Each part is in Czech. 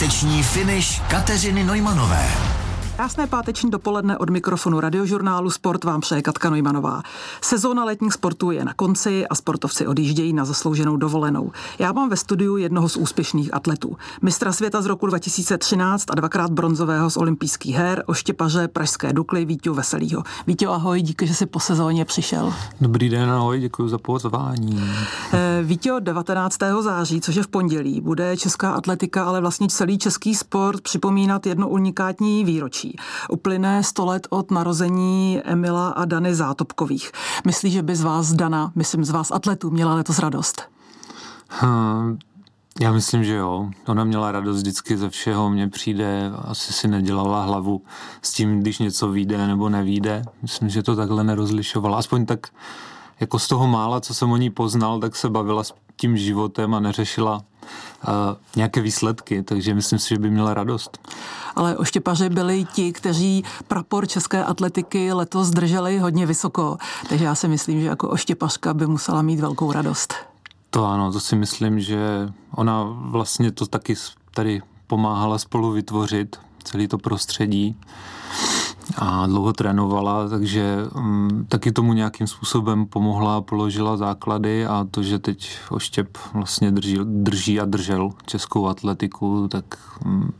Páteční finish Kateřiny Nojmanové. Krásné páteční dopoledne od mikrofonu radiožurnálu Sport vám přeje Katka Nojmanová. Sezóna letních sportů je na konci a sportovci odjíždějí na zaslouženou dovolenou. Já mám ve studiu jednoho z úspěšných atletů. Mistra světa z roku 2013 a dvakrát bronzového z olympijských her, oštěpaře Pražské Dukly Vítěho Veselýho. Vítěho, ahoj, díky, že jsi po sezóně přišel. Dobrý den, ahoj, děkuji za pozvání. Eh, Vítěho 19. září, což je v pondělí, bude česká atletika, ale vlastně celý český sport připomínat jedno unikátní výročí. Uplyne 100 let od narození Emila a Dany Zátopkových. Myslí, že by z vás Dana, myslím z vás atletů, měla letos radost? Hmm, já myslím, že jo. Ona měla radost vždycky ze všeho. Mně přijde, asi si nedělala hlavu s tím, když něco vyjde nebo nevíde. Myslím, že to takhle nerozlišovala. Aspoň tak jako z toho mála, co jsem o ní poznal, tak se bavila s tím životem a neřešila nějaké výsledky, takže myslím si, že by měla radost. Ale oštěpaři byli ti, kteří prapor české atletiky letos drželi hodně vysoko, takže já si myslím, že jako oštěpařka by musela mít velkou radost. To ano, to si myslím, že ona vlastně to taky tady pomáhala spolu vytvořit, celý to prostředí a dlouho trénovala, takže um, taky tomu nějakým způsobem pomohla, položila základy a to, že teď Oštěp vlastně drží, drží a držel českou atletiku, tak um,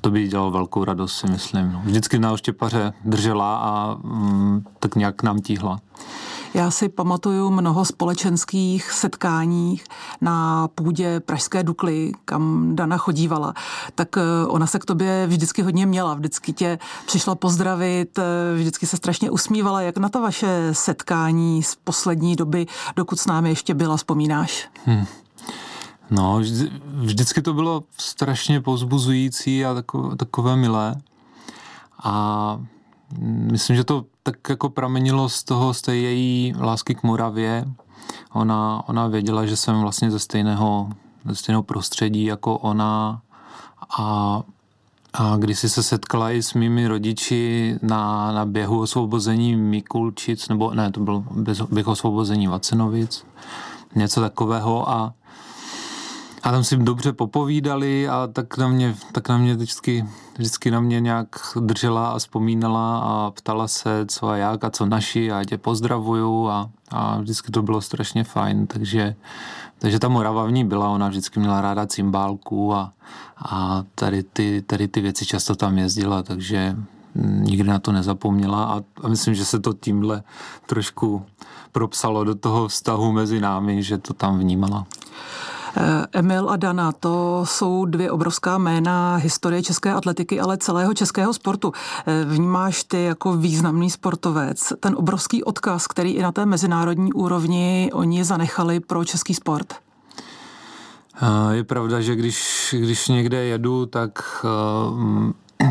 to by dělalo velkou radost, si myslím. No. Vždycky na Oštěpaře držela a um, tak nějak nám tíhla. Já si pamatuju mnoho společenských setkání na půdě Pražské Dukly, kam Dana chodívala. Tak eh, ona se k tobě vždycky hodně měla, vždycky tě přišla pozdravit, eh, vždycky se strašně usmívala. Jak na to vaše setkání z poslední doby, dokud s námi ještě byla, vzpomínáš? Hmm. No, vždy, vždycky to bylo strašně pozbuzující a takové, takové milé. A myslím, že to tak jako pramenilo z toho, z té její lásky k Moravě. Ona, ona věděla, že jsem vlastně ze stejného, ze stejného prostředí jako ona a, a když se setkala i s mými rodiči na, na běhu osvobození Mikulčic, nebo ne, to byl běh osvobození Vacenovic, něco takového a a tam si dobře popovídali a tak na mě, tak na mě vždycky, vždycky na mě nějak držela a vzpomínala a ptala se, co a jak a co naši a tě pozdravuju a, a vždycky to bylo strašně fajn, takže, takže ta Morava v ní byla, ona vždycky měla ráda cymbálku a, a tady, ty, tady ty věci často tam jezdila, takže nikdy na to nezapomněla a, a myslím, že se to tímhle trošku propsalo do toho vztahu mezi námi, že to tam vnímala. Eh, Emil a Dana, to jsou dvě obrovská jména historie české atletiky, ale celého českého sportu. Eh, vnímáš ty jako významný sportovec ten obrovský odkaz, který i na té mezinárodní úrovni oni zanechali pro český sport? Eh, je pravda, že když, když někde jedu, tak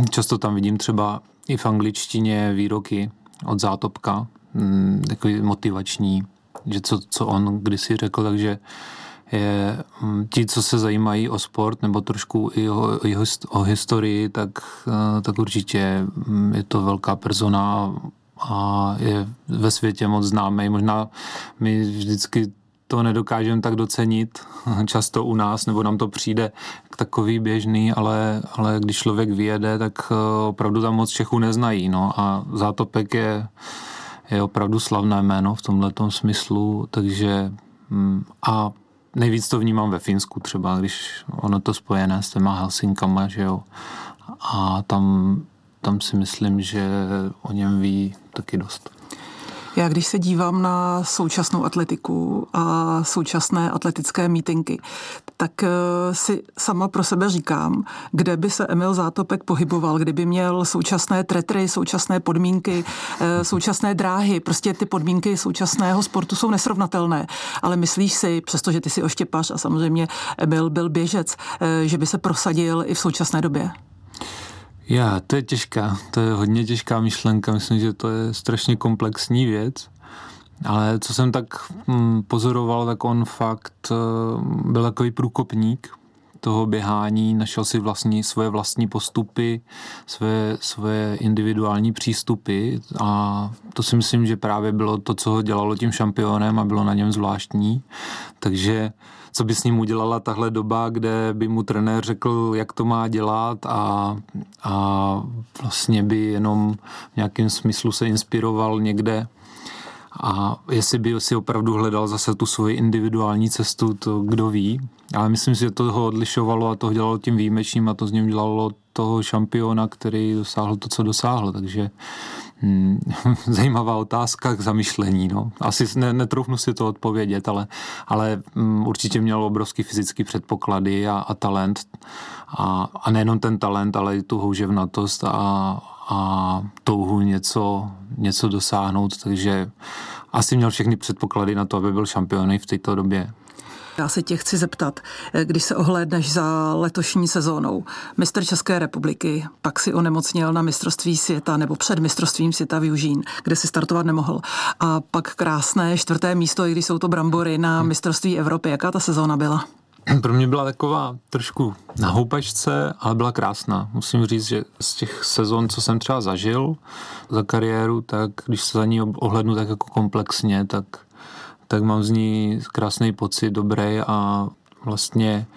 často tam vidím třeba i v angličtině výroky od Zátopka, mm, takový motivační, že co, co on kdysi řekl, takže je mm, ti, co se zajímají o sport nebo trošku i o, i o historii, tak, eh, tak určitě mm, je to velká persona a je ve světě moc známý. Možná my vždycky to nedokážeme tak docenit často u nás, nebo nám to přijde takový běžný, ale, ale když člověk vyjede, tak eh, opravdu tam moc Čechů neznají. No. A Zátopek je, je opravdu slavné jméno v tomhle smyslu, takže mm, a nejvíc to vnímám ve Finsku třeba, když ono to spojené s těma Helsinkama, že jo. A tam, tam si myslím, že o něm ví taky dost. Já když se dívám na současnou atletiku a současné atletické mítinky, tak eh, si sama pro sebe říkám, kde by se Emil Zátopek pohyboval, kdyby měl současné tretry, současné podmínky, eh, současné dráhy. Prostě ty podmínky současného sportu jsou nesrovnatelné. Ale myslíš si, přestože ty si oštěpař a samozřejmě Emil byl běžec, eh, že by se prosadil i v současné době? Já, to je těžká, to je hodně těžká myšlenka, myslím, že to je strašně komplexní věc, ale co jsem tak hm, pozoroval, tak on fakt eh, byl takový průkopník, toho běhání, našel si vlastní, svoje vlastní postupy, své, své individuální přístupy a to si myslím, že právě bylo to, co ho dělalo tím šampionem a bylo na něm zvláštní. Takže co by s ním udělala tahle doba, kde by mu trenér řekl, jak to má dělat a, a vlastně by jenom v nějakém smyslu se inspiroval někde a jestli by si opravdu hledal zase tu svoji individuální cestu, to kdo ví. Ale myslím si, že to ho odlišovalo a to ho dělalo tím výjimečným a to z něm dělalo toho šampiona, který dosáhl to, co dosáhl. Takže hmm, zajímavá otázka k zamyšlení. No. Asi ne, netroufnu si to odpovědět, ale, ale hmm, určitě měl obrovský fyzický předpoklady a, a talent. A, a nejenom ten talent, ale i tu houževnatost a, a touhu něco, něco dosáhnout, takže asi měl všechny předpoklady na to, aby byl šampiony v této době. Já se tě chci zeptat, když se ohlédneš za letošní sezónou, mistr České republiky, pak si onemocněl na mistrovství světa nebo před mistrovstvím světa v Južín, kde si startovat nemohl. A pak krásné čtvrté místo, i když jsou to brambory na mistrovství Evropy. Jaká ta sezóna byla? Pro mě byla taková trošku na houpačce, ale byla krásná. Musím říct, že z těch sezon, co jsem třeba zažil za kariéru, tak když se za ní ohlednu tak jako komplexně, tak, tak mám z ní krásný pocit, dobrý a vlastně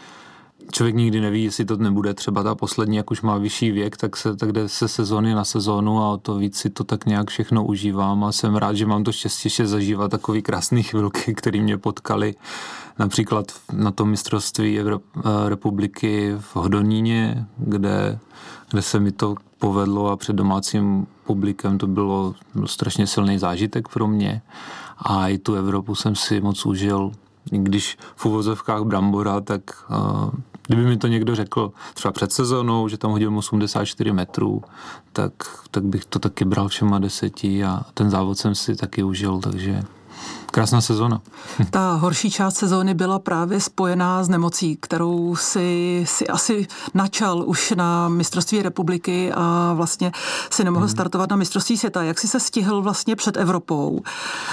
člověk nikdy neví, jestli to nebude třeba ta poslední, jak už má vyšší věk, tak, se, tak jde se sezóny na sezónu a o to víc si to tak nějak všechno užívám a jsem rád, že mám to štěstí, že zažívat takový krásný chvilky, které mě potkali. Například na tom mistrovství eh, republiky v Hodoníně, kde, kde se mi to povedlo a před domácím publikem to bylo, byl strašně silný zážitek pro mě a i tu Evropu jsem si moc užil. Když v uvozovkách Brambora, tak uh, kdyby mi to někdo řekl třeba před sezónou, že tam hodil 84 metrů, tak, tak bych to taky bral všema deseti a ten závod jsem si taky užil, takže Krásná sezóna. Ta horší část sezóny byla právě spojená s nemocí, kterou si, si asi načal už na mistrovství republiky a vlastně si nemohl hmm. startovat na mistrovství světa. Jak si se stihl vlastně před Evropou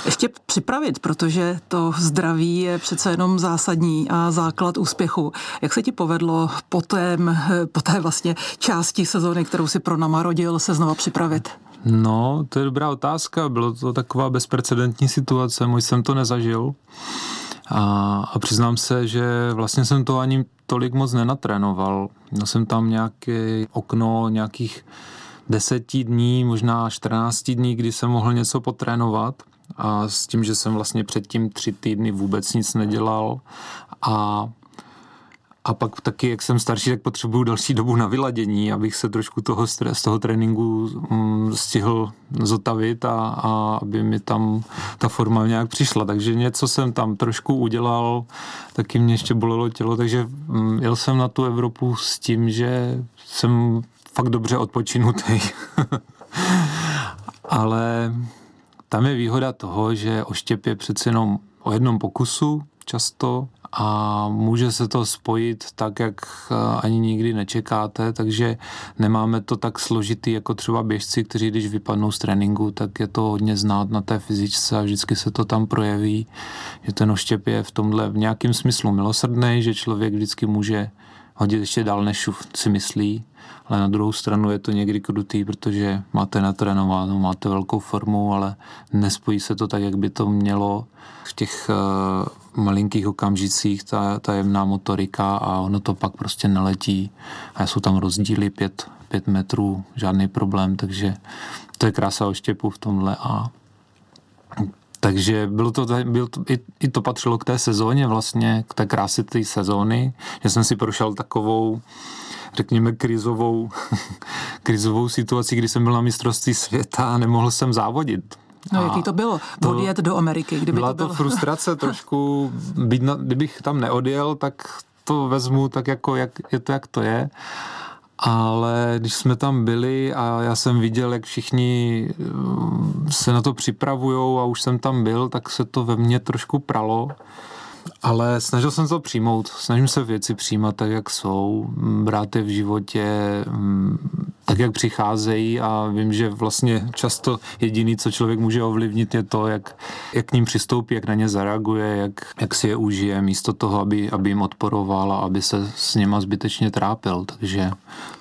ještě připravit, protože to zdraví je přece jenom zásadní a základ úspěchu. Jak se ti povedlo po, tém, po té vlastně části sezóny, kterou si pro nama rodil, se znova připravit? No, to je dobrá otázka. Bylo to taková bezprecedentní situace, můj jsem to nezažil. A, a přiznám se, že vlastně jsem to ani tolik moc nenatrénoval. Měl jsem tam nějaké okno nějakých deseti dní, možná 14 dní, kdy jsem mohl něco potrénovat a s tím, že jsem vlastně předtím tři týdny vůbec nic nedělal a a pak taky, jak jsem starší, tak potřebuju další dobu na vyladění, abych se trošku toho z toho tréninku mm, stihl zotavit a, a aby mi tam ta forma nějak přišla. Takže něco jsem tam trošku udělal, taky mě ještě bolelo tělo, takže mm, jel jsem na tu Evropu s tím, že jsem fakt dobře odpočinutý. Ale tam je výhoda toho, že oštěp je přece jenom o jednom pokusu často a může se to spojit tak, jak eh, ani nikdy nečekáte, takže nemáme to tak složitý jako třeba běžci, kteří když vypadnou z tréninku, tak je to hodně znát na té fyzičce a vždycky se to tam projeví, že ten oštěp je v tomhle v nějakém smyslu milosrdný, že člověk vždycky může hodit ještě dál, než si myslí, ale na druhou stranu je to někdy krutý, protože máte natrénováno, máte velkou formu, ale nespojí se to tak, jak by to mělo v těch uh, malinkých okamžicích, ta, ta jemná motorika a ono to pak prostě neletí a jsou tam rozdíly pět, pět metrů, žádný problém, takže to je krása oštěpu v tomhle a takže bylo to, bylo to, i, i to patřilo k té sezóně vlastně, k té krásy té sezóny, že jsem si prošel takovou řekněme, krizovou, krizovou situaci, kdy jsem byl na mistrovství světa a nemohl jsem závodit. No, jaký to bylo? To, odjet do Ameriky, kdyby byla to bylo. to frustrace trošku, být na, kdybych tam neodjel, tak to vezmu tak jako, jak je to, jak to je. Ale když jsme tam byli a já jsem viděl, jak všichni mm, se na to připravují a už jsem tam byl, tak se to ve mně trošku pralo. Ale snažil jsem to přijmout. Snažím se věci přijímat tak, jak jsou. Brát je v životě mm, tak, jak přicházejí a vím, že vlastně často jediný, co člověk může ovlivnit, je to, jak, jak k ním přistoupí, jak na ně zareaguje, jak, jak si je užije, místo toho, aby, aby jim odporoval a aby se s něma zbytečně trápil. Takže,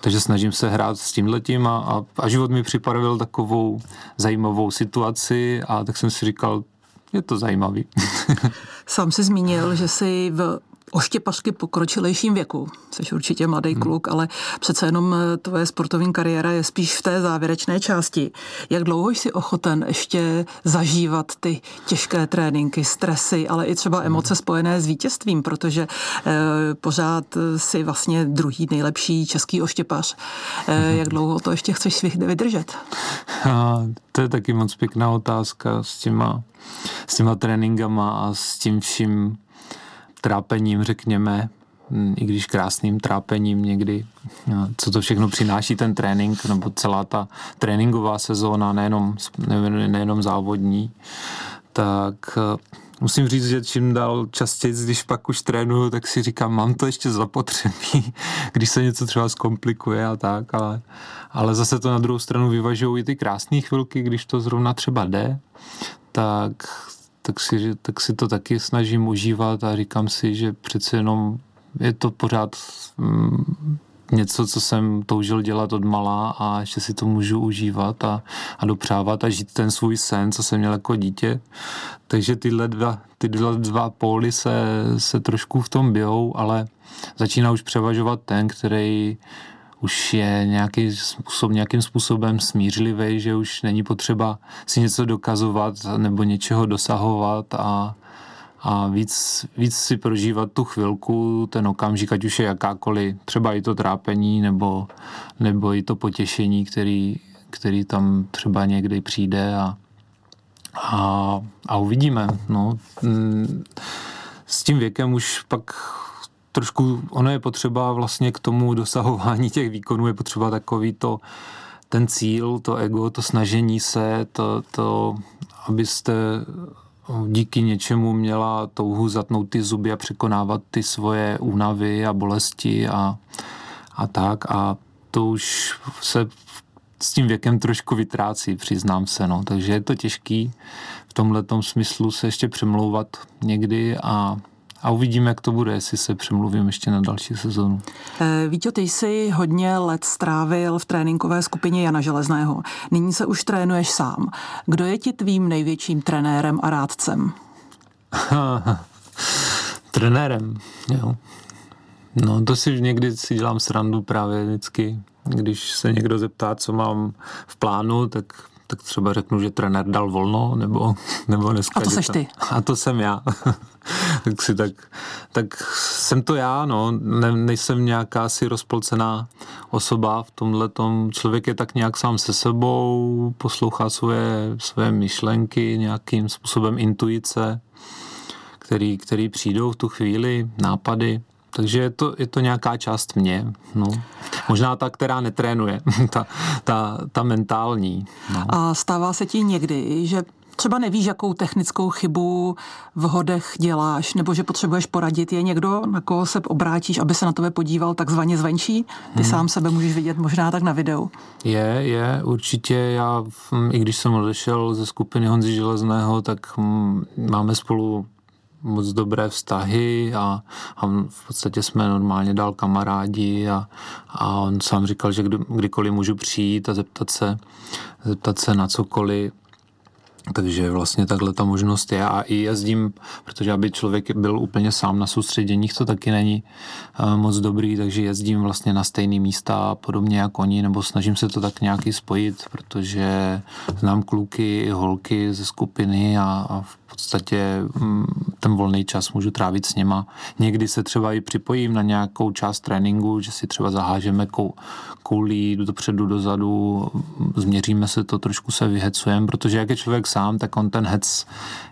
takže snažím se hrát s tímhletím a, a, a život mi připravil takovou zajímavou situaci a tak jsem si říkal, je to zajímavý. Sám si zmínil, že si v oštěpařky pokročilejším věku. Jsi určitě mladý hmm. kluk, ale přece jenom eh, tvoje sportovní kariéra je spíš v té závěrečné části. Jak dlouho jsi ochoten ještě zažívat ty těžké tréninky, stresy, ale i třeba hmm. emoce spojené s vítězstvím, protože eh, pořád si vlastně druhý nejlepší český oštěpař. Eh, jak dlouho to ještě chceš vydržet? A, to je taky moc pěkná otázka s těma, s těma tréninkama a s tím vším, trápením, řekněme, mm, i když krásným trápením někdy, no, co to všechno přináší ten trénink, nebo celá ta tréninková sezóna, nejenom, nejenom závodní, tak eh, musím říct, že čím dál častěji, když pak už trénuju, tak si říkám, mám to ještě zapotřebí, když se něco třeba zkomplikuje a tak, ale, ale zase to na druhou stranu vyvažují i ty krásné chvilky, když to zrovna třeba jde, tak tak si, tak si to taky snažím užívat a říkám si, že přece jenom je to pořád mm, něco, co jsem toužil dělat od malá a ještě si to můžu užívat a, a dopřávat a žít ten svůj sen, co jsem měl jako dítě. Takže tyhle dva, tyhle dva póly se, se trošku v tom bijou, ale začíná už převažovat ten, který už je nějaký způsob, nějakým způsobem smířlivý, že už není potřeba si něco dokazovat nebo něčeho dosahovat a, a víc, víc si prožívat tu chvilku, ten okamžik, ať už je jakákoliv, třeba i to trápení nebo, nebo i to potěšení, který, který tam třeba někdy přijde a, a, a uvidíme. No. Mm, s tím věkem už pak trošku, ono je potřeba vlastně k tomu dosahování těch výkonů, je potřeba takový to, ten cíl, to ego, to snažení se, to, to abyste díky něčemu měla touhu zatnout ty zuby a překonávat ty svoje únavy a bolesti a, a tak. A to už se s tím věkem trošku vytrácí, přiznám se. No. Takže je to těžký v tomhle smyslu se ještě přemlouvat někdy a a uvidíme, jak to bude, jestli se přemluvím ještě na další sezonu. Eh, Víte, ty jsi hodně let strávil v tréninkové skupině Jana Železného. Nyní se už trénuješ sám. Kdo je ti tvým největším trenérem a rádcem? trenérem, jo. No to si někdy si dělám srandu právě vždycky, když se někdo zeptá, co mám v plánu, tak tak třeba řeknu, že trenér dal volno, nebo, nebo dneska... A to seš ty. A to jsem já. tak si tak, tak jsem to já, no, ne, nejsem nějaká si rozpolcená osoba v tomhle tom. Člověk je tak nějak sám se sebou, poslouchá svoje, svoje myšlenky, nějakým způsobem intuice, který, který přijdou v tu chvíli, nápady. Takže je to, je to nějaká část mě. No. Možná ta, která netrénuje, ta, ta, ta mentální. No. A stává se ti někdy, že třeba nevíš, jakou technickou chybu v hodech děláš, nebo že potřebuješ poradit, je někdo, na koho se obrátíš, aby se na tebe podíval takzvaně zvenčí? Ty hmm. sám sebe můžeš vidět možná tak na videu. Je, je, určitě. Já, i když jsem odešel ze skupiny Honzy Železného, tak máme spolu moc dobré vztahy a, a v podstatě jsme normálně dál kamarádi a, a on sám říkal, že kdy, kdykoliv můžu přijít a zeptat se, zeptat se na cokoliv, takže vlastně takhle ta možnost je. A i jezdím, protože aby člověk byl úplně sám na soustředěních, to taky není uh, moc dobrý, takže jezdím vlastně na stejné místa podobně jako oni, nebo snažím se to tak nějaký spojit, protože znám kluky i holky ze skupiny a, a v podstatě mm, ten volný čas můžu trávit s něma. Někdy se třeba i připojím na nějakou část tréninku, že si třeba zahážeme kou, koulí dopředu, dozadu, změříme se to, trošku se vyhecujeme, protože jak je člověk sám, tak on ten hec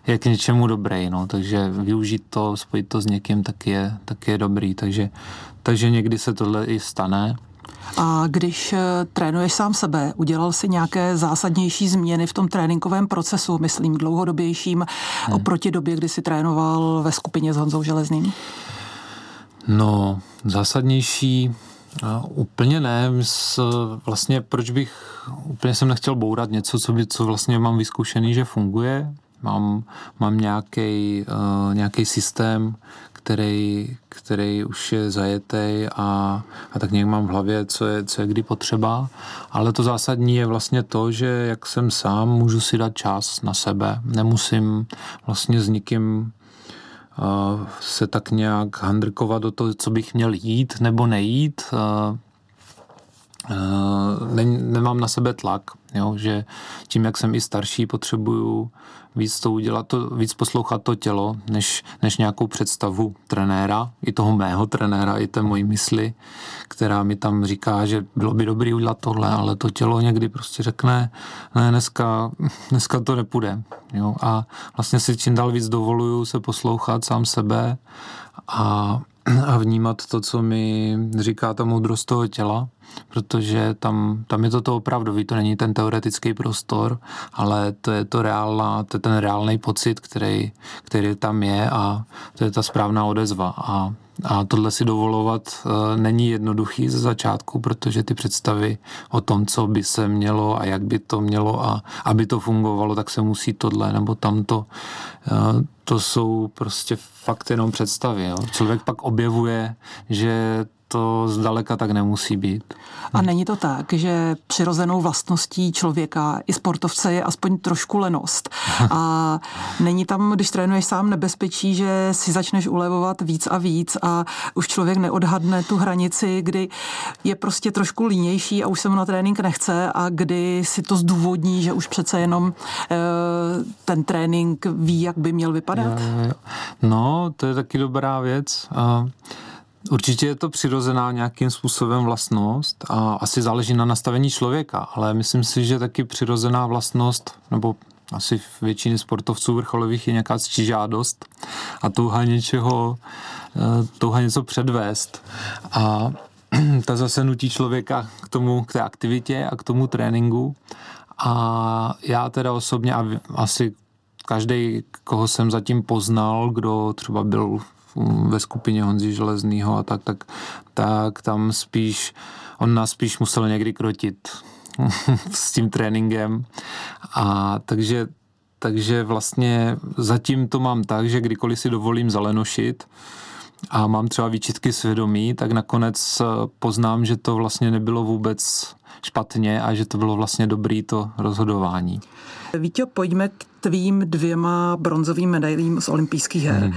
je k něčemu dobrý, no, takže využít to, spojit to s někým, tak je, tak je dobrý, takže, takže někdy se tohle i stane. A když eh, trénuješ sám sebe, udělal si nějaké zásadnější změny v tom tréninkovém procesu, myslím dlouhodobějším, hmm. oproti době, kdy jsi trénoval ve skupině s Honzou Železným? No, zásadnější No, úplně ne. S, vlastně proč bych, úplně jsem nechtěl bourat něco, co, by, co vlastně mám vyzkoušený, že funguje. Mám, mám nějaký uh, nějaký systém, který, který už je zajetý a, a tak nějak mám v hlavě, co je, co je kdy potřeba. Ale to zásadní je vlastně to, že jak jsem sám, můžu si dát čas na sebe. Nemusím vlastně s nikým se tak nějak handrkovat do toho, co bych měl jít nebo nejít. Ne, nemám na sebe tlak, jo, že tím, jak jsem i starší, potřebuju víc to udělat, to, víc poslouchat to tělo, než, než nějakou představu trenéra, i toho mého trenéra, i té mojí mysli, která mi tam říká, že bylo by dobré udělat tohle, ale to tělo někdy prostě řekne, ne, dneska, dneska to nepůjde. Jo? A vlastně si čím dál víc dovoluju se poslouchat sám sebe a, a vnímat to, co mi říká ta moudrost toho těla protože tam, tam je to to opravdový, to není ten teoretický prostor, ale to je to reálná, to je ten reálný pocit, který, který tam je a to je ta správná odezva. A, a tohle si dovolovat e, není jednoduchý ze začátku, protože ty představy o tom, co by se mělo a jak by to mělo a aby to fungovalo, tak se musí tohle nebo tamto. To jsou prostě fakt jenom představy. Jo. Člověk pak objevuje, že to zdaleka tak nemusí být. A není to tak, že přirozenou vlastností člověka i sportovce je aspoň trošku lenost. A není tam, když trénuješ sám, nebezpečí, že si začneš ulevovat víc a víc a už člověk neodhadne tu hranici, kdy je prostě trošku línější a už se mu na trénink nechce a kdy si to zdůvodní, že už přece jenom e, ten trénink ví, jak by měl vypadat. No, to je taky dobrá věc. A Určitě je to přirozená nějakým způsobem vlastnost a asi záleží na nastavení člověka, ale myslím si, že taky přirozená vlastnost, nebo asi většině sportovců vrcholových je nějaká žádost a touha něčeho, eh, touha něco předvést. A ta zase nutí člověka k tomu, k té aktivitě a k tomu tréninku. A já teda osobně a asi každý, koho jsem zatím poznal, kdo třeba byl ve skupině Honzi Železného a tak, tak, tak tam spíš, on nás spíš musel někdy krotit s tím tréninkem. A takže takže vlastně zatím to mám tak, že kdykoliv si dovolím zalenošit a mám třeba výčitky svědomí, tak nakonec poznám, že to vlastně nebylo vůbec špatně a že to bylo vlastně dobrý to rozhodování. Vítě, pojďme k tvým dvěma bronzovým medailím z olympijských her. Hmm.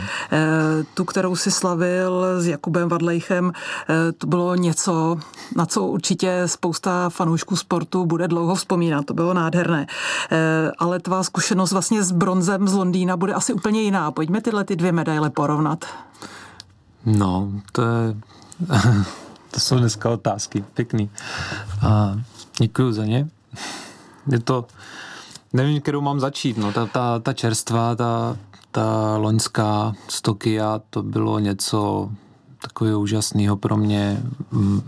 Tu, kterou si slavil s Jakubem Vadlejchem, eh, to bylo něco, na co určitě spousta fanoušků sportu bude dlouho vzpomínat. To bylo nádherné. Eh, ale tvá zkušenost vlastně s bronzem z Londýna bude asi úplně jiná. Pojďme tyhle ty dvě medaile porovnat. No, to je... to jsou dneska otázky. Pěkný. A děkuji za ně. Je to Nevím, kterou mám začít. No, ta, ta, ta čerstva, ta, ta loňská z Tokia, to bylo něco takového úžasného pro mě. Mm,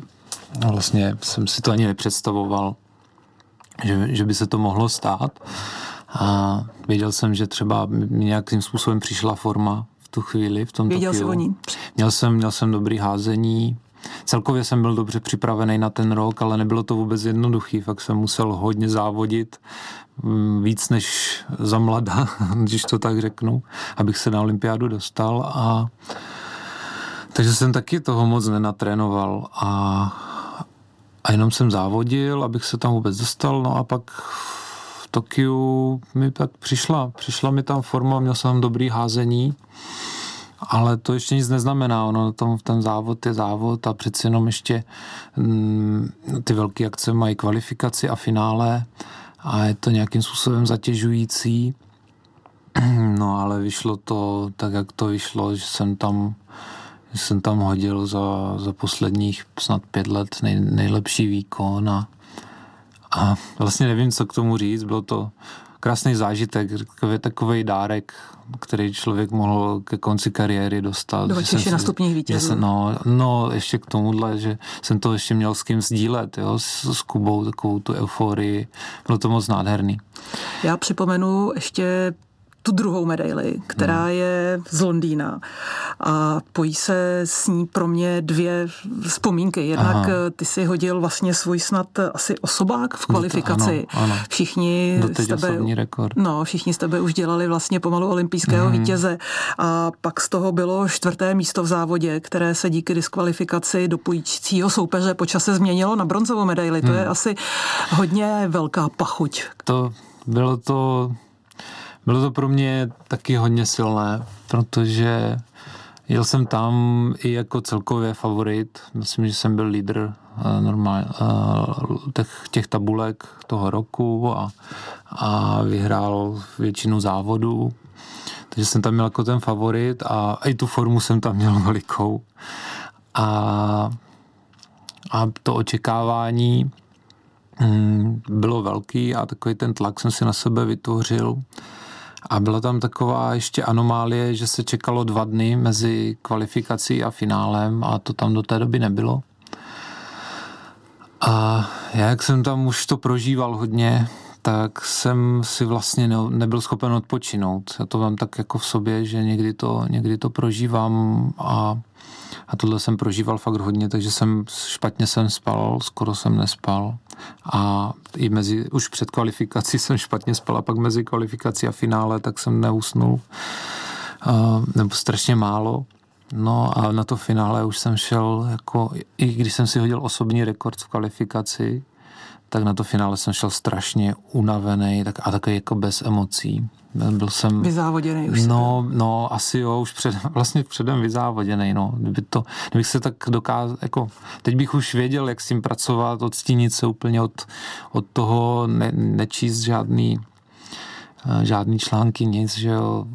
vlastně jsem si to ani nepředstavoval, že, že by se to mohlo stát. A věděl jsem, že třeba mi nějakým způsobem přišla forma v tu chvíli, v tom Věděl jsi o ní? Měl jsem, měl jsem dobrý házení, Celkově jsem byl dobře připravený na ten rok, ale nebylo to vůbec jednoduchý. Fakt jsem musel hodně závodit, mm, víc než za mlada, když to tak řeknu, abych se na olympiádu dostal. A takže jsem taky toho moc nenatrénoval. A, a jenom jsem závodil, abych se tam vůbec dostal, no a pak v Tokiu mi tak přišla, přišla mi tam forma, měl jsem dobrý házení ale to ještě nic neznamená. Ono tom, ten závod je závod a přeci jenom ještě mm, ty velké akce mají kvalifikaci a finále a je to nějakým způsobem zatěžující. No ale vyšlo to tak, jak to vyšlo, že jsem tam, že jsem tam hodil za, za posledních snad pět let nej, nejlepší výkon a, a vlastně nevím, co k tomu říct. Bylo to krásný zážitek, takový, takový dárek, který člověk mohl ke konci kariéry dostat. Do na stupních vítězů. no, no, ještě k tomuhle, že jsem to ještě měl s kým sdílet, jo, s, s Kubou, takovou tu euforii. Bylo to moc nádherný. Já připomenu ještě tu druhou medaili, která hmm. je z Londýna. A pojí se s ní pro mě dvě vzpomínky. Jednak Aha. ty si hodil vlastně svůj snad asi osobák v kvalifikaci. Ano, ano. Všichni z tebe, rekord. No, všichni z tebe už dělali vlastně pomalu olympijského hmm. vítěze. A pak z toho bylo čtvrté místo v závodě, které se díky diskvalifikaci dopujícího soupeře počase změnilo na bronzovou medaili. Hmm. To je asi hodně velká pachuť. To bylo to bylo to pro mě taky hodně silné, protože jel jsem tam i jako celkově favorit. Myslím, že jsem byl lídr normál, uh, těch, těch tabulek toho roku a, a vyhrál většinu závodů. Takže jsem tam měl jako ten favorit a i tu formu jsem tam měl velikou. A, a to očekávání mm, bylo velký a takový ten tlak jsem si na sebe vytvořil. A byla tam taková ještě anomálie, že se čekalo dva dny mezi kvalifikací a finálem a to tam do té doby nebylo. A já, jak jsem tam už to prožíval hodně, tak jsem si vlastně ne, nebyl schopen odpočinout. Já to mám tak jako v sobě, že někdy to, někdy to prožívám a a tohle jsem prožíval fakt hodně, takže jsem špatně jsem spal, skoro jsem nespal. A i mezi, už před kvalifikací jsem špatně spal a pak mezi kvalifikací a finále tak jsem neusnul. Uh, nebo strašně málo. No a na to finále už jsem šel, jako, i když jsem si hodil osobní rekord v kvalifikaci, tak na to finále jsem šel strašně unavený tak, a takový jako bez emocí. Byl jsem... Vyzávoděný už No, no, asi jo, už před, vlastně předem vyzávoděný, no. Kdyby to, kdybych se tak dokázal, jako, teď bych už věděl, jak s tím pracovat, odstínit se úplně od, od toho, ne, nečíst žádný, eh, žádný články, nic, že jo,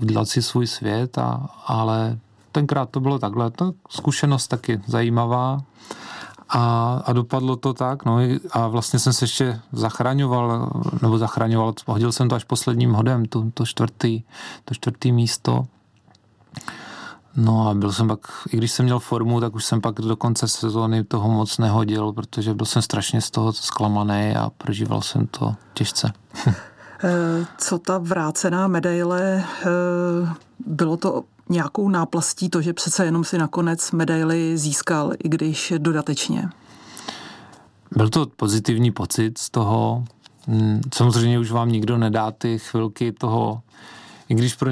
udělat si svůj svět, a, ale tenkrát to bylo takhle. To zkušenost taky zajímavá. A, a dopadlo to tak, no a vlastně jsem se ještě zachraňoval, nebo zachraňoval, hodil jsem to až posledním hodem, to, to, čtvrtý, to čtvrtý místo. No a byl jsem pak, i když jsem měl formu, tak už jsem pak do konce sezóny toho moc nehodil, protože byl jsem strašně z toho zklamaný a prožíval jsem to těžce. Eh, co ta vrácená medaile, eh, bylo to nějakou náplastí to, že přece jenom si nakonec medaily získal, i když dodatečně? Byl to pozitivní pocit z toho. Hmm, samozřejmě už vám nikdo nedá ty chvilky toho, i když pro,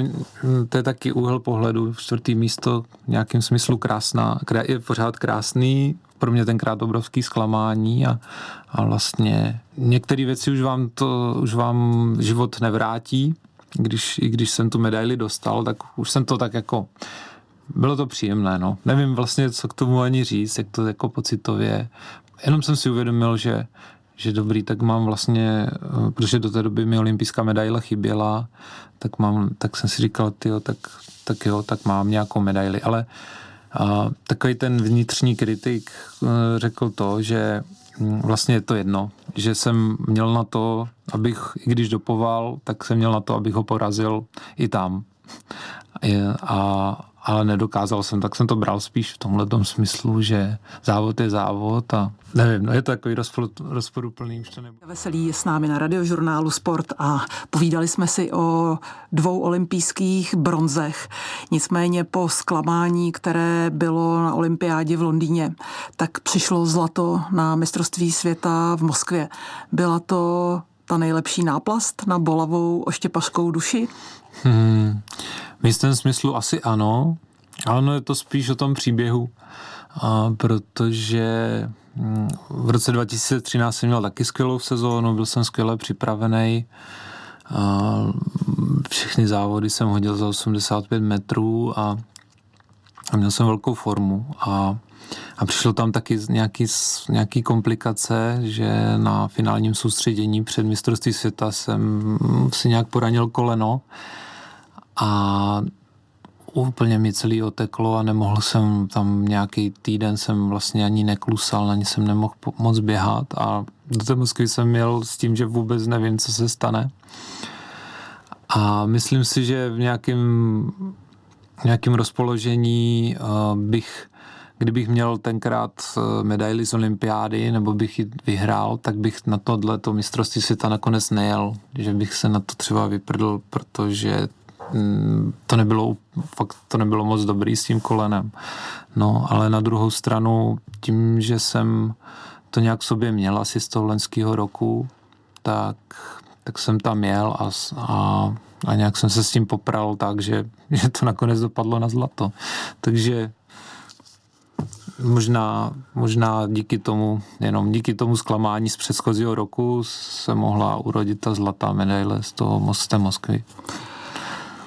to je taky úhel pohledu, čtvrtý místo v nějakém smyslu krásná, je pořád krásný, pro mě tenkrát obrovský zklamání a, a vlastně některé věci už vám to, už vám život nevrátí, když, i když jsem tu medaili dostal, tak už jsem to tak jako bylo to příjemné, no. Nevím vlastně, co k tomu ani říct, jak to jako pocitově. Jenom jsem si uvědomil, že, že dobrý, tak mám vlastně, eh, protože do té doby mi olympijská medaile chyběla, tak, mám, tak jsem si říkal, tyjo, tak, tak jo, tak mám nějakou medaili, ale a, takový ten vnitřní kritik eh, řekl to, že hm, vlastně je to jedno, že jsem měl na to, abych, i když dopoval, tak jsem měl na to, abych ho porazil i tam. A, ale nedokázal jsem, tak jsem to bral spíš v tomhle smyslu, že závod je závod a nevím, no je to takový rozpor, rozporuplný, už to nebude. Veselý je s námi na radiožurnálu Sport a povídali jsme si o dvou olympijských bronzech. Nicméně po zklamání, které bylo na olympiádě v Londýně, tak přišlo zlato na mistrovství světa v Moskvě. Byla to ta nejlepší náplast na bolavou oštěpařskou duši? Hmm. V jistém smyslu asi ano, ale no je to spíš o tom příběhu, a protože hm, v roce 2013 jsem měl taky skvělou sezónu, byl jsem skvěle připravený. A všechny závody jsem hodil za 85 metrů a, a měl jsem velkou formu a, a přišlo tam taky nějaký, nějaký komplikace, že na finálním soustředění před mistrovství světa jsem si nějak poranil koleno a úplně mi celý oteklo a nemohl jsem tam nějaký týden jsem vlastně ani neklusal, ani jsem nemohl moc běhat a do té Moskvy jsem měl s tím, že vůbec nevím, co se stane. A myslím si, že v nějakém, nějakém rozpoložení uh, bych kdybych měl tenkrát eh, medaili z olympiády nebo bych ji vyhrál, tak bych na tohle to mistrovství světa nakonec nejel, že bych se na to třeba vyprdl, protože to nebylo, fakt to nebylo moc dobrý s tím kolenem. No, ale na druhou stranu, tím, že jsem to nějak sobě měl asi z toho lenského roku, tak, tak jsem tam jel a, a, a nějak jsem se s tím popral tak, že, že to nakonec dopadlo na zlato. Takže možná, možná díky tomu, jenom díky tomu zklamání z předchozího roku se mohla urodit ta zlatá medaile z toho mostem Moskvy.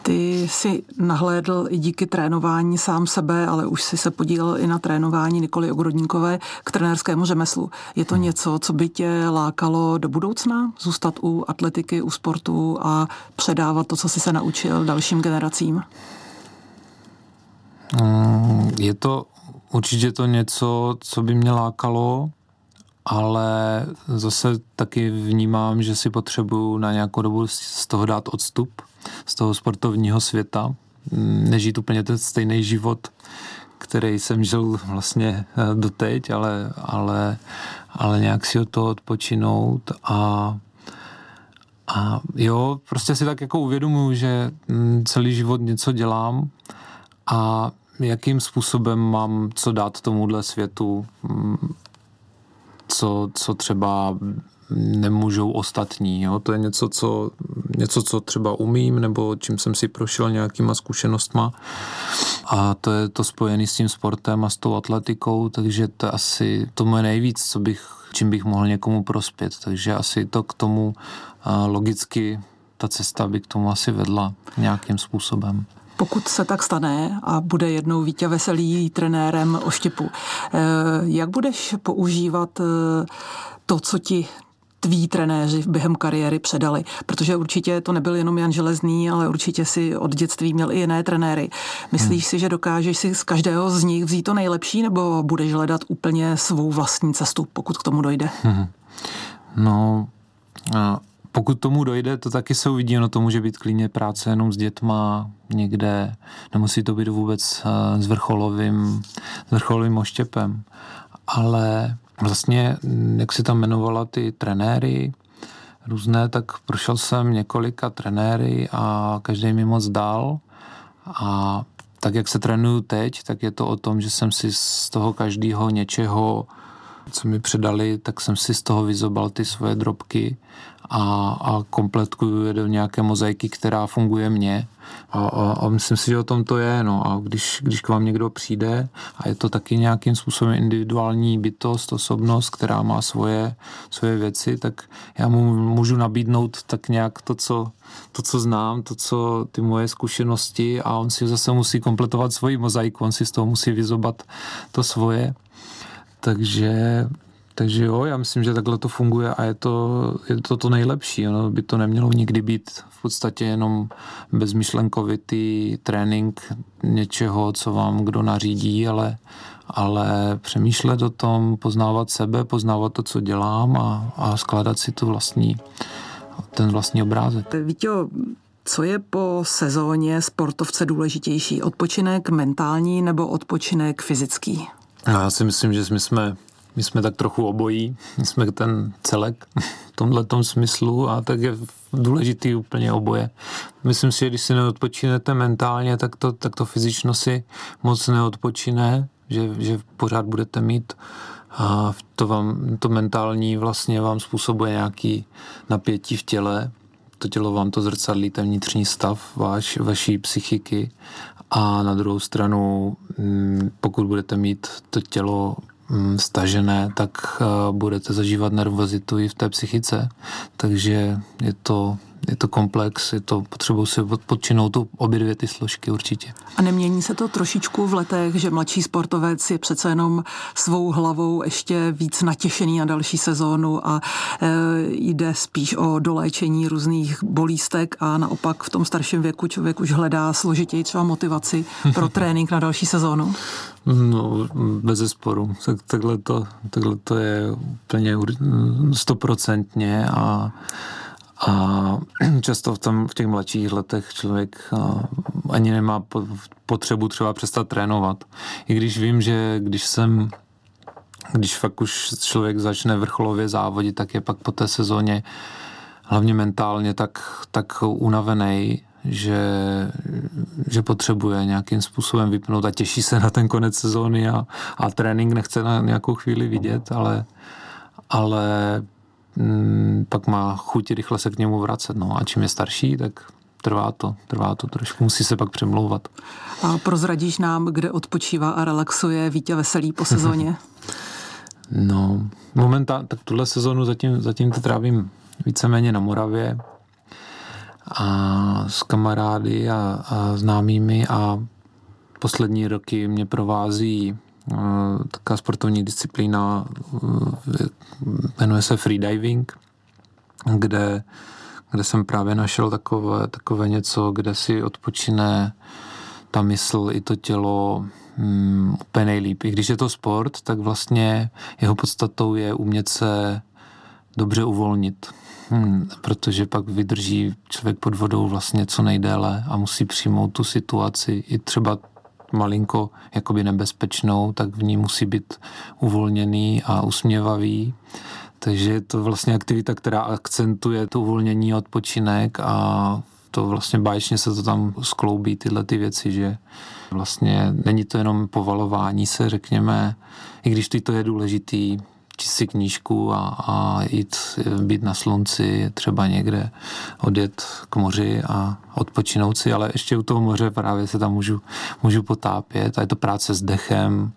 Ty si nahlédl i díky trénování sám sebe, ale už si se podílel i na trénování Nikoli Ogrodníkové k trenérskému řemeslu. Je to hmm. něco, co by tě lákalo do budoucna? Zůstat u atletiky, u sportu a předávat to, co jsi se naučil dalším generacím? Hmm, je to určitě to něco, co by mě lákalo, ale zase taky vnímám, že si potřebuju na nějakou dobu z toho dát odstup, z toho sportovního světa, nežít úplně ten stejný život, který jsem žil vlastně eh, doteď, ale, ale, ale nějak si od toho odpočinout a a jo, prostě si tak jako uvědomuji, že mm, celý život něco dělám a jakým způsobem mám co dát tomuhle světu, mm, co, co třeba nemůžou ostatní. Jo? To je něco co, něco, co třeba umím, nebo čím jsem si prošel nějakýma zkušenostma. A to je to spojené s tím sportem a s tou atletikou, takže to je asi to moje nejvíc, co bych, čím bych mohl někomu prospět. Takže asi to k tomu logicky ta cesta by k tomu asi vedla nějakým způsobem. Pokud se tak stane a bude jednou Vítě Veselý trenérem oštěpu, eh, jak budeš používat eh, to, co ti tví trenéři během kariéry předali, protože určitě to nebyl jenom Jan Železný, ale určitě si od dětství měl i jiné trenéry. Myslíš hmm. si, že dokážeš si z každého z nich vzít to nejlepší, nebo budeš hledat úplně svou vlastní cestu, pokud k tomu dojde? Hmm. No, pokud tomu dojde, to taky se uvidí, no to může být klidně práce jenom s dětma někde, nemusí to být vůbec eh, s vrcholovým, s vrcholovým oštěpem. Ale vlastně, jak si tam jmenovala ty trenéry, různé, tak prošel jsem několika trenéry a každý mi moc dal. A tak, jak se trénuju teď, tak je to o tom, že jsem si z toho každého něčeho, co mi předali, tak jsem si z toho vyzobal ty svoje drobky a, a kompletkuju je do nějaké mozaiky, která funguje mně. A, a, a myslím si, že o tom to je. No. A když, když k vám někdo přijde a je to taky nějakým způsobem individuální bytost, osobnost, která má svoje, svoje věci, tak já mu můžu nabídnout tak nějak to co, to, co znám, to, co ty moje zkušenosti a on si zase musí kompletovat svoji mozaiku, on si z toho musí vyzobat to svoje. Takže takže jo, já myslím, že takhle to funguje a je to, je to to nejlepší. Ono by to nemělo nikdy být v podstatě jenom bezmyšlenkovitý trénink něčeho, co vám kdo nařídí, ale, ale přemýšlet o tom, poznávat sebe, poznávat to, co dělám a, a skládat si tu vlastní, ten vlastní obrázek. Víťo, co je po sezóně sportovce důležitější? Odpočinek mentální nebo odpočinek fyzický? Já si myslím, že my jsme my jsme tak trochu obojí, my jsme ten celek v tomhle smyslu a tak je důležitý úplně oboje. Myslím si, že když si neodpočinete mentálně, tak to, tak to fyzično si moc neodpočine, že, že pořád budete mít. A to, vám, to mentální vlastně vám způsobuje nějaký napětí v těle, to tělo vám to zrcadlí, ten vnitřní stav váš, vaší psychiky a na druhou stranu, mm, pokud budete mít to tělo Mm, stažené, tak eh, budete zažívat nervozitu i v té psychice. Takže je to, je to komplex, je to potřebuji si podčinout tu obě dvě ty složky určitě. A nemění se to trošičku v letech, že mladší sportovec je přece jenom svou hlavou ještě víc natěšený na další sezónu a e, jde spíš o doléčení různých bolístek a naopak v tom starším věku člověk už hledá složitěji třeba motivaci pro trénink na další sezónu? No, bez zesporu. Tak, takhle, to, takhle to je úplně stoprocentně a A často v, tom, v těch mladších letech člověk ani nemá potřebu třeba přestat trénovat. I když vím, že když jsem když fakt už člověk začne vrcholově závodit, tak je pak po té sezóně hlavně mentálně tak, tak unavený, že, že potřebuje nějakým způsobem vypnout a těší se na ten konec sezóny a, a trénink nechce na nějakou chvíli vidět, ale, ale m, pak má chuť rychle se k němu vracet. No. A čím je starší, tak trvá to, trvá to trošku, musí se pak přemlouvat. A prozradíš nám, kde odpočívá a relaxuje Vítě Veselý po sezóně? no, momentálně, tak tuhle sezonu zatím, zatím to trávím víceméně na Moravě a s kamarády a, a známými a poslední roky mě provází taková sportovní disciplína, uh, jmenuje se freediving, kde, kde jsem právě našel takové, takové něco, kde si odpočine ta mysl i to tělo um, úplně nejlíp. I když je to sport, tak vlastně jeho podstatou je umět se dobře uvolnit. Hmm, protože pak vydrží člověk pod vodou vlastně co nejdéle a musí přijmout tu situaci i třeba malinko jakoby nebezpečnou, tak v ní musí být uvolněný a usměvavý. Takže je to vlastně aktivita, která akcentuje to uvolnění odpočinek a to vlastně báječně se to tam skloubí, tyhle ty věci, že vlastně není to jenom povalování se, řekněme, i když to je důležitý, číst si knížku a, a jít být na slunci, třeba někde odjet k moři a odpočinout si, ale ještě u toho moře právě se tam můžu, můžu potápět a je to práce s dechem,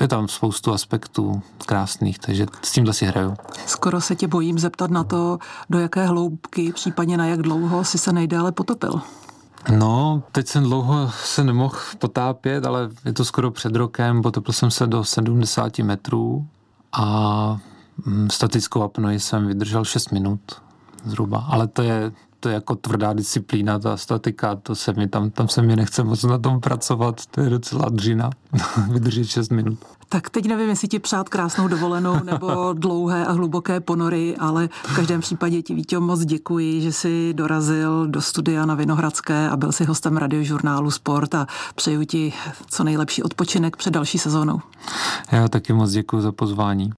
je tam spoustu aspektů krásných, takže s tímhle si hraju. Skoro se tě bojím zeptat na to, do jaké hloubky, případně na jak dlouho si se nejdále potopil. No, teď jsem dlouho se nemohl potápět, ale je to skoro před rokem, potopil jsem se do 70 metrů a mm, statickou apnoji jsem vydržel 6 minut zhruba, ale to je, to je jako tvrdá disciplína, ta statika, to se mi tam, tam se mi nechce moc na tom pracovat, to je docela dřina, vydržet 6 minut. Tak teď nevím, jestli ti přát krásnou dovolenou nebo dlouhé a hluboké ponory, ale v každém případě ti Vítě moc děkuji, že jsi dorazil do studia na Vinohradské a byl si hostem radiožurnálu Sport a přeju ti co nejlepší odpočinek před další sezónou. Já taky moc děkuji za pozvání.